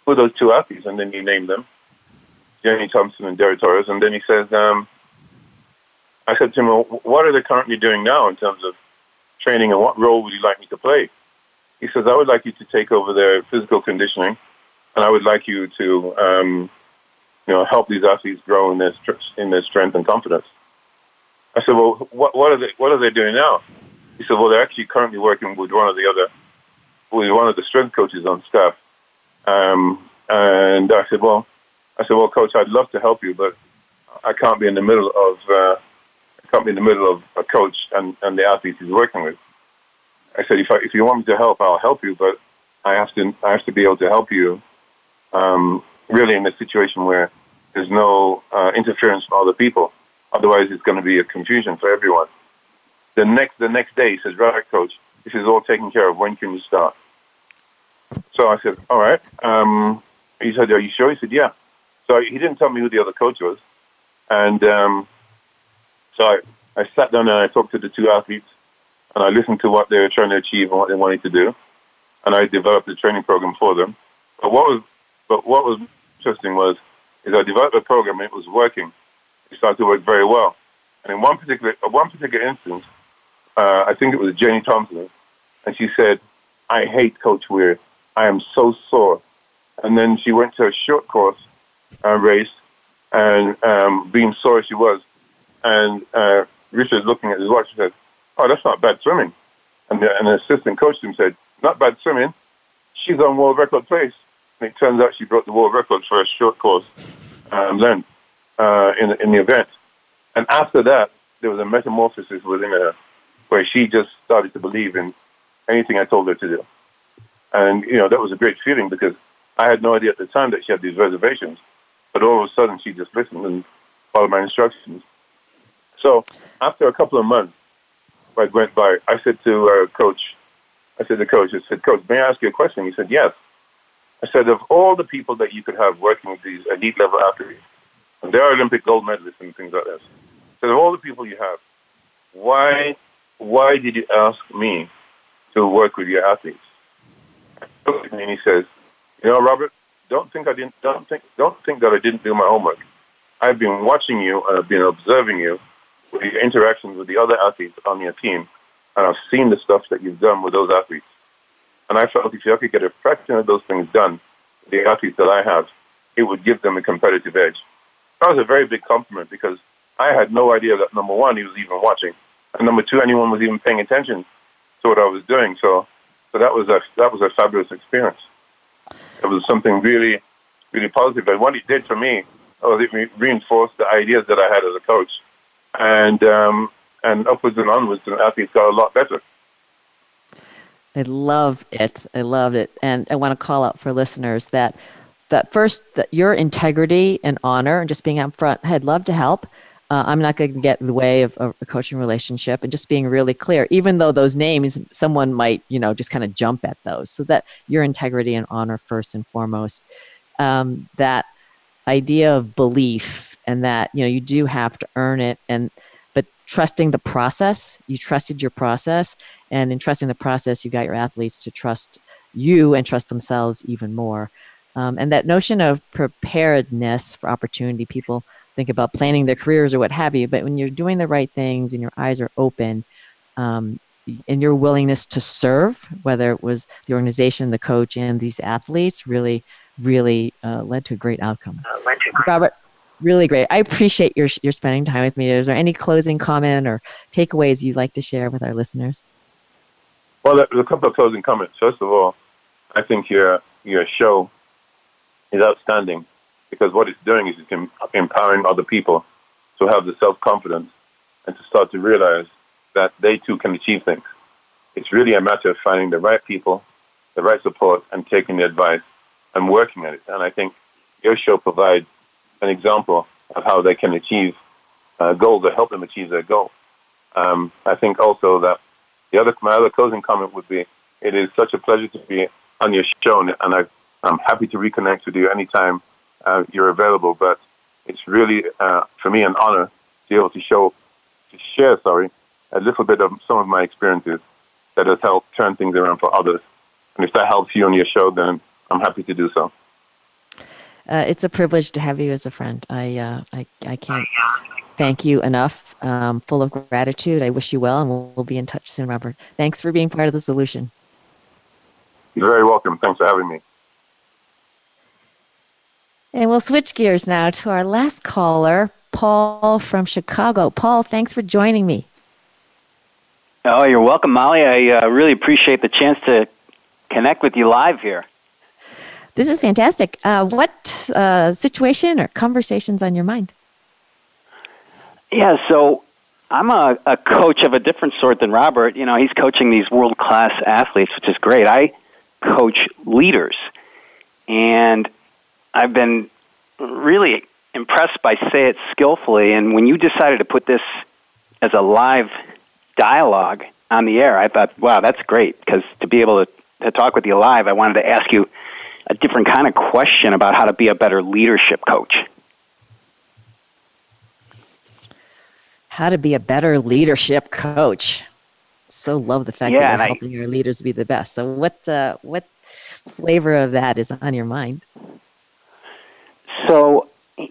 who are those two athletes?" And then he named them, Jenny Thompson and Dara Torres. And then he says, um, "I said to him, well, what are they currently doing now in terms of training, and what role would you like me to play? He says, I would like you to take over their physical conditioning, and I would like you to, um, you know, help these athletes grow in their in their strength and confidence. I said, well, what, what are they what are they doing now? He said, well, they're actually currently working with one of the other, with one of the strength coaches on staff. Um, and I said, well, I said, well, coach, I'd love to help you, but I can't be in the middle of uh, Cut me in the middle of a coach and, and the athletes he's working with. I said, if, I, if you want me to help, I'll help you, but I have to, I have to be able to help you um, really in a situation where there's no uh, interference from other people. Otherwise, it's going to be a confusion for everyone. The next, the next day, he says, right, coach, this is all taken care of. When can you start? So I said, all right. Um, he said, are you sure? He said, yeah. So he didn't tell me who the other coach was. And um, so I, I sat down and I talked to the two athletes and I listened to what they were trying to achieve and what they wanted to do. And I developed a training program for them. But what was, but what was interesting was, is I developed a program and it was working. It started to work very well. And in one particular, one particular instance, uh, I think it was Jenny Thompson, and she said, I hate Coach Weir. I am so sore. And then she went to a short course uh, race, and um, being sore as she was, and uh, Richard, looking at his watch, and said, "Oh, that's not bad swimming." And the, the assistant coach to him said, "Not bad swimming. She's on world record place." And it turns out she broke the world record for a short course um, length uh, in in the event. And after that, there was a metamorphosis within her, where she just started to believe in anything I told her to do. And you know that was a great feeling because I had no idea at the time that she had these reservations, but all of a sudden she just listened and followed my instructions. So after a couple of months, I went by, I said to uh, coach, I said to the coach, I said, coach, may I ask you a question? He said, yes. I said, of all the people that you could have working with these elite level athletes, and there are Olympic gold medalists and things like this. So of all the people you have, why, why did you ask me to work with your athletes? And he says, you know, Robert, don't think I didn't, don't think, don't think that I didn't do my homework. I've been watching you and I've been observing you with your interactions with the other athletes on your team, and I've seen the stuff that you've done with those athletes. And I felt if I could get a fraction of those things done, the athletes that I have, it would give them a competitive edge. That was a very big compliment because I had no idea that number one, he was even watching, and number two, anyone was even paying attention to what I was doing. So, so that was a that was a fabulous experience. It was something really, really positive. And what it did for me was it reinforced the ideas that I had as a coach and um, and upwards and onwards, and athletes got a lot better. I love it. I loved it, and I want to call out for listeners that that first that your integrity and honor and just being up front. I'd love to help. Uh, I'm not going to get in the way of, of a coaching relationship and just being really clear, even though those names, someone might, you know, just kind of jump at those. So that your integrity and honor first and foremost. Um, that idea of belief and that you know you do have to earn it and but trusting the process you trusted your process and in trusting the process you got your athletes to trust you and trust themselves even more. Um, and that notion of preparedness for opportunity, people think about planning their careers or what have you, but when you're doing the right things and your eyes are open, um, and your willingness to serve, whether it was the organization, the coach, and these athletes, really, really uh, led to a great outcome. Uh, Robert, really great. I appreciate your your spending time with me. Is there any closing comment or takeaways you'd like to share with our listeners? Well, there's a couple of closing comments. First of all, I think your your show is outstanding because what it's doing is it's empowering other people to have the self confidence and to start to realize that they too can achieve things. It's really a matter of finding the right people, the right support, and taking the advice and working at it. And I think your show provides an example of how they can achieve uh, goals or help them achieve their goal. Um, I think also that the other my other closing comment would be it is such a pleasure to be on your show, and I, am happy to reconnect with you anytime uh, you're available. But it's really uh, for me an honor to be able to show to share, sorry, a little bit of some of my experiences that has helped turn things around for others. And if that helps you on your show, then I'm happy to do so. Uh, it's a privilege to have you as a friend. I, uh, I, I can't thank you enough. Um, full of gratitude. I wish you well, and we'll, we'll be in touch soon, Robert. Thanks for being part of the solution. You're very welcome. Thanks for having me. And we'll switch gears now to our last caller, Paul from Chicago. Paul, thanks for joining me. Oh, you're welcome, Molly. I uh, really appreciate the chance to connect with you live here. This is fantastic. Uh, what uh, situation or conversations on your mind? Yeah, so I'm a, a coach of a different sort than Robert. You know, he's coaching these world class athletes, which is great. I coach leaders, and I've been really impressed by Say It Skillfully. And when you decided to put this as a live dialogue on the air, I thought, wow, that's great because to be able to, to talk with you live, I wanted to ask you a different kind of question about how to be a better leadership coach. How to be a better leadership coach. So love the fact yeah, that you're helping I, your leaders be the best. So what uh, what flavor of that is on your mind? So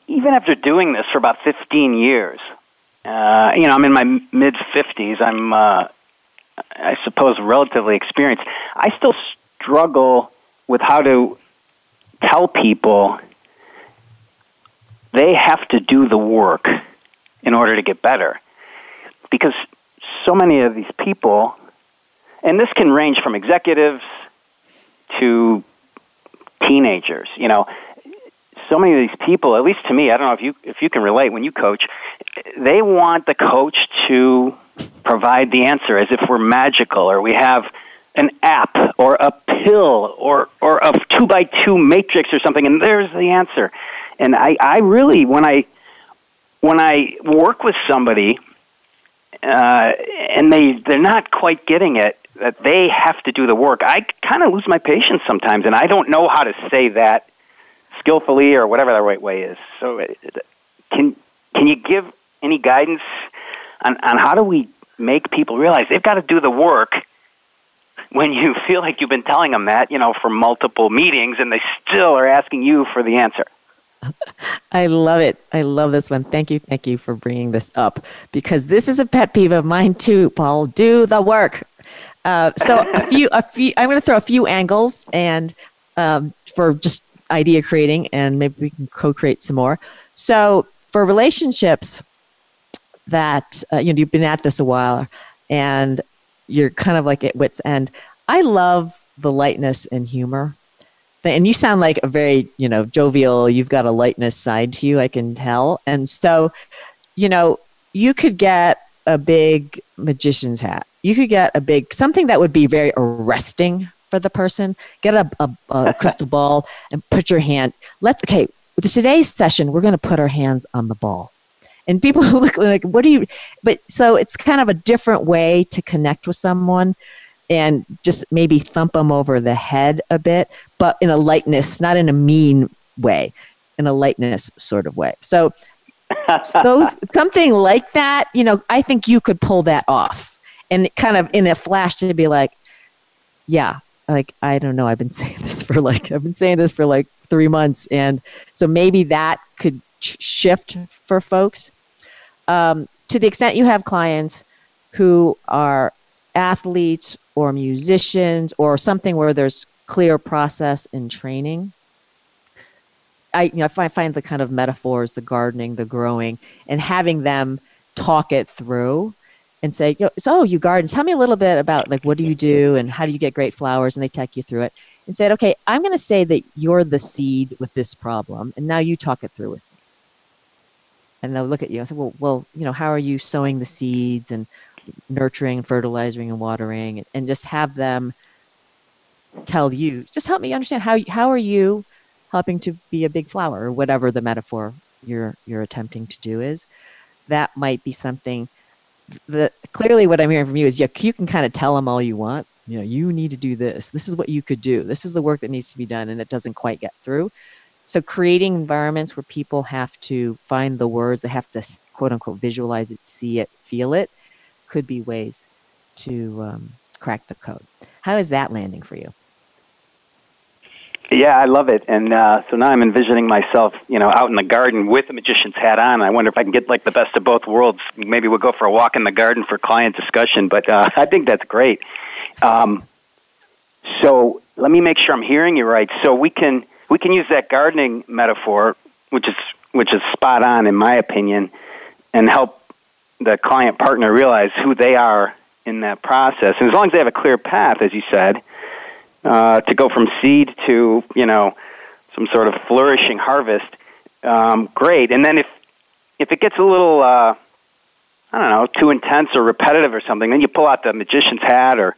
even after doing this for about 15 years, uh, you know, I'm in my mid 50s. I'm, uh, I suppose, relatively experienced. I still struggle with how to tell people they have to do the work in order to get better. Because so many of these people, and this can range from executives to teenagers, you know, so many of these people, at least to me, I don't know if you if you can relate when you coach, they want the coach to provide the answer as if we're magical or we have an app or a pill or or a two by two matrix or something and there's the answer. And I, I really when I when I work with somebody uh, and they they're not quite getting it that they have to do the work, I kind of lose my patience sometimes, and I don't know how to say that skillfully or whatever the right way is. So, uh, can can you give any guidance on, on how do we make people realize they've got to do the work when you feel like you've been telling them that, you know, for multiple meetings and they still are asking you for the answer? I love it. I love this one. Thank you. Thank you for bringing this up because this is a pet peeve of mine too, Paul. Do the work. Uh, so a few, a few. I'm going to throw a few angles and um, for just idea creating, and maybe we can co-create some more. So for relationships that uh, you know you've been at this a while, and you're kind of like at wits end. I love the lightness and humor. And you sound like a very, you know, jovial, you've got a lightness side to you, I can tell. And so, you know, you could get a big magician's hat. You could get a big something that would be very arresting for the person. Get a, a, a crystal ball and put your hand. Let's okay. With today's session, we're going to put our hands on the ball. And people look like, what do you? But so it's kind of a different way to connect with someone and just maybe thump them over the head a bit, but in a lightness, not in a mean way, in a lightness sort of way. So those something like that, you know, I think you could pull that off and kind of in a flash to be like, yeah, like I don't know. I've been saying this for like I've been saying this for like three months, and so maybe that could shift for folks. Um, to the extent you have clients who are athletes or musicians or something where there's clear process in training. I you know I find the kind of metaphors, the gardening, the growing, and having them talk it through and say, "So oh, you garden? Tell me a little bit about like what do you do and how do you get great flowers?" And they take you through it and said, "Okay, I'm going to say that you're the seed with this problem, and now you talk it through with me." And they'll look at you and say, "Well, well, you know, how are you sowing the seeds and nurturing and fertilizing and watering, and, and just have them tell you, just help me understand how how are you helping to be a big flower or whatever the metaphor you're you're attempting to do is." That might be something the clearly what I'm hearing from you is yeah, you can kind of tell them all you want. You know, you need to do this. This is what you could do. This is the work that needs to be done, and it doesn't quite get through. So, creating environments where people have to find the words, they have to quote unquote visualize it, see it, feel it, could be ways to um, crack the code. How is that landing for you? Yeah, I love it. And uh, so now I'm envisioning myself, you know, out in the garden with a magician's hat on. I wonder if I can get like the best of both worlds. Maybe we'll go for a walk in the garden for client discussion. But uh, I think that's great. Um, so let me make sure I'm hearing you right. So we can we can use that gardening metaphor, which is which is spot on in my opinion, and help the client partner realize who they are in that process. And as long as they have a clear path, as you said uh, to go from seed to you know some sort of flourishing harvest, um, great. And then if if it gets a little uh, I don't know too intense or repetitive or something, then you pull out the magician's hat or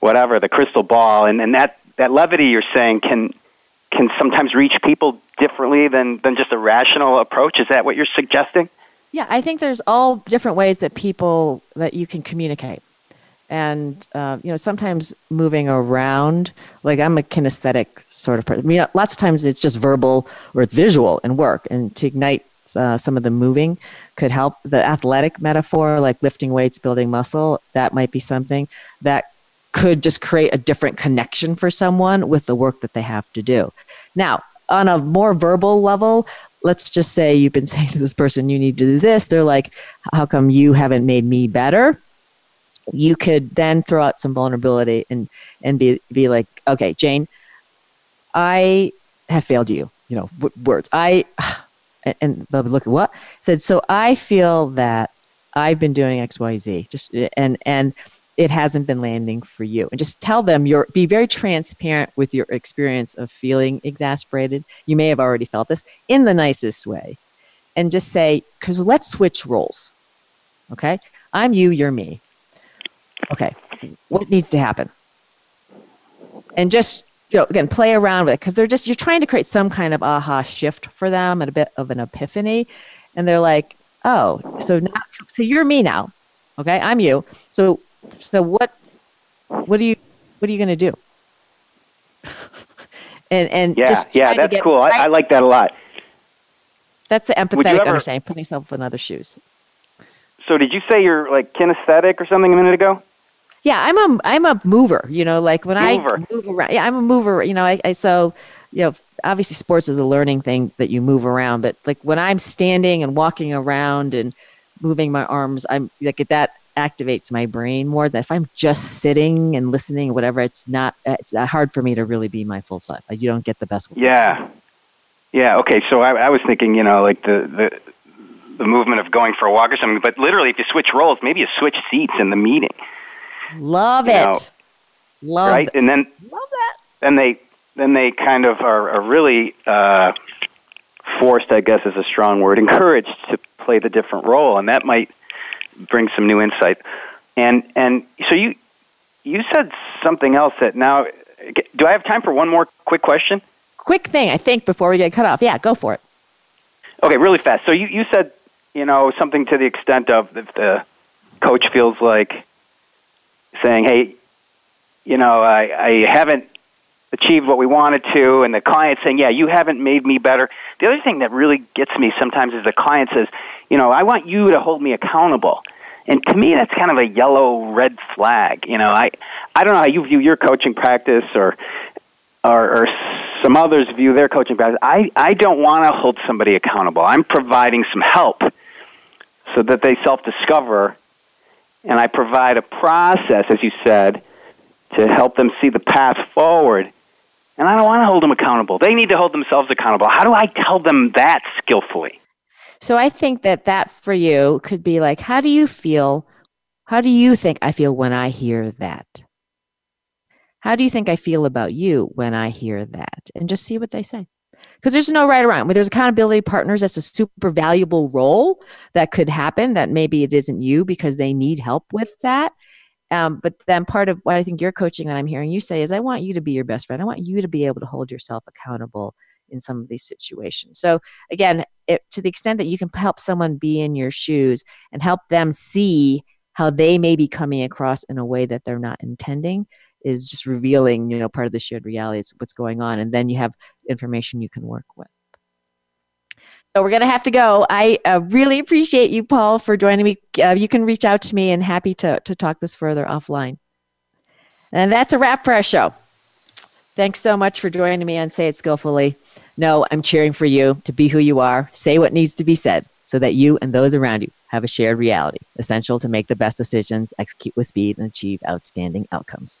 whatever, the crystal ball, and, and that that levity you're saying can can sometimes reach people differently than than just a rational approach. Is that what you're suggesting? Yeah, I think there's all different ways that people that you can communicate and uh, you know sometimes moving around like i'm a kinesthetic sort of person i mean lots of times it's just verbal or it's visual and work. And to ignite uh, some of the moving could help. The athletic metaphor like lifting weights building muscle that might be something that could just create a different connection for someone with the work that they have to do. Now on a more verbal level let's just say you've been saying to this person you need to do this. They're like how come you haven't made me better you could then throw out some vulnerability and and be be like, okay, Jane, I have failed you. You know, w- words. I and they'll look at what said. So I feel that I've been doing X, Y, Z. Just and and it hasn't been landing for you. And just tell them you're be very transparent with your experience of feeling exasperated. You may have already felt this in the nicest way, and just say, because let's switch roles. Okay, I'm you, you're me okay, what needs to happen? And just, you know, again, play around with it because they're just, you're trying to create some kind of aha shift for them and a bit of an epiphany. And they're like, oh, so now, so you're me now. Okay, I'm you. So, so what, what are you, what are you going to do? and, and yeah, just yeah, that's cool. I, I like that a lot. That's the empathetic ever, understanding, putting yourself in other shoes. So, did you say you're like kinesthetic or something a minute ago? Yeah, I'm a I'm a mover. You know, like when mover. I move around. Yeah, I'm a mover. You know, I, I so you know obviously sports is a learning thing that you move around, but like when I'm standing and walking around and moving my arms, I'm like that activates my brain more than if I'm just sitting and listening or whatever. It's not. Uh, it's uh, hard for me to really be my full self. You don't get the best. Yeah. Yeah. Okay. So I, I was thinking, you know, like the the the movement of going for a walk or something. But literally, if you switch roles, maybe you switch seats in the meeting. Love it. Know, Love right? It. And then Love that. Then they then they kind of are, are really uh, forced, I guess is a strong word, encouraged to play the different role, and that might bring some new insight. And and so you you said something else that now. Do I have time for one more quick question? Quick thing, I think, before we get cut off. Yeah, go for it. Okay, really fast. So you, you said, you know, something to the extent of if the coach feels like saying, hey, you know, I, I haven't achieved what we wanted to, and the client saying, yeah, you haven't made me better. The other thing that really gets me sometimes is the client says, you know, I want you to hold me accountable. And to me, that's kind of a yellow red flag. You know, I I don't know how you view your coaching practice or or, or some others view their coaching practice. I I don't want to hold somebody accountable. I'm providing some help so that they self discover, and I provide a process, as you said, to help them see the path forward. And I don't want to hold them accountable. They need to hold themselves accountable. How do I tell them that skillfully? So I think that that for you could be like, how do you feel? How do you think I feel when I hear that? How do you think I feel about you when I hear that? And just see what they say. Because there's no right or wrong. When there's accountability partners, that's a super valuable role that could happen that maybe it isn't you because they need help with that. Um, but then part of what I think you're coaching and I'm hearing you say is I want you to be your best friend. I want you to be able to hold yourself accountable in some of these situations. So again, it, to the extent that you can help someone be in your shoes and help them see how they may be coming across in a way that they're not intending is just revealing, you know, part of the shared reality is what's going on. And then you have information you can work with. So we're going to have to go. I uh, really appreciate you, Paul, for joining me. Uh, you can reach out to me and happy to, to talk this further offline. And that's a wrap for our show. Thanks so much for joining me on Say It Skillfully. No, I'm cheering for you to be who you are, say what needs to be said so that you and those around you have a shared reality, essential to make the best decisions, execute with speed, and achieve outstanding outcomes.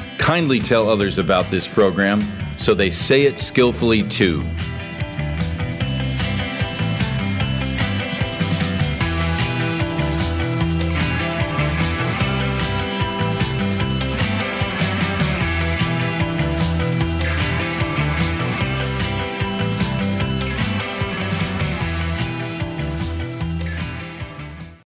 Kindly tell others about this program so they say it skillfully too.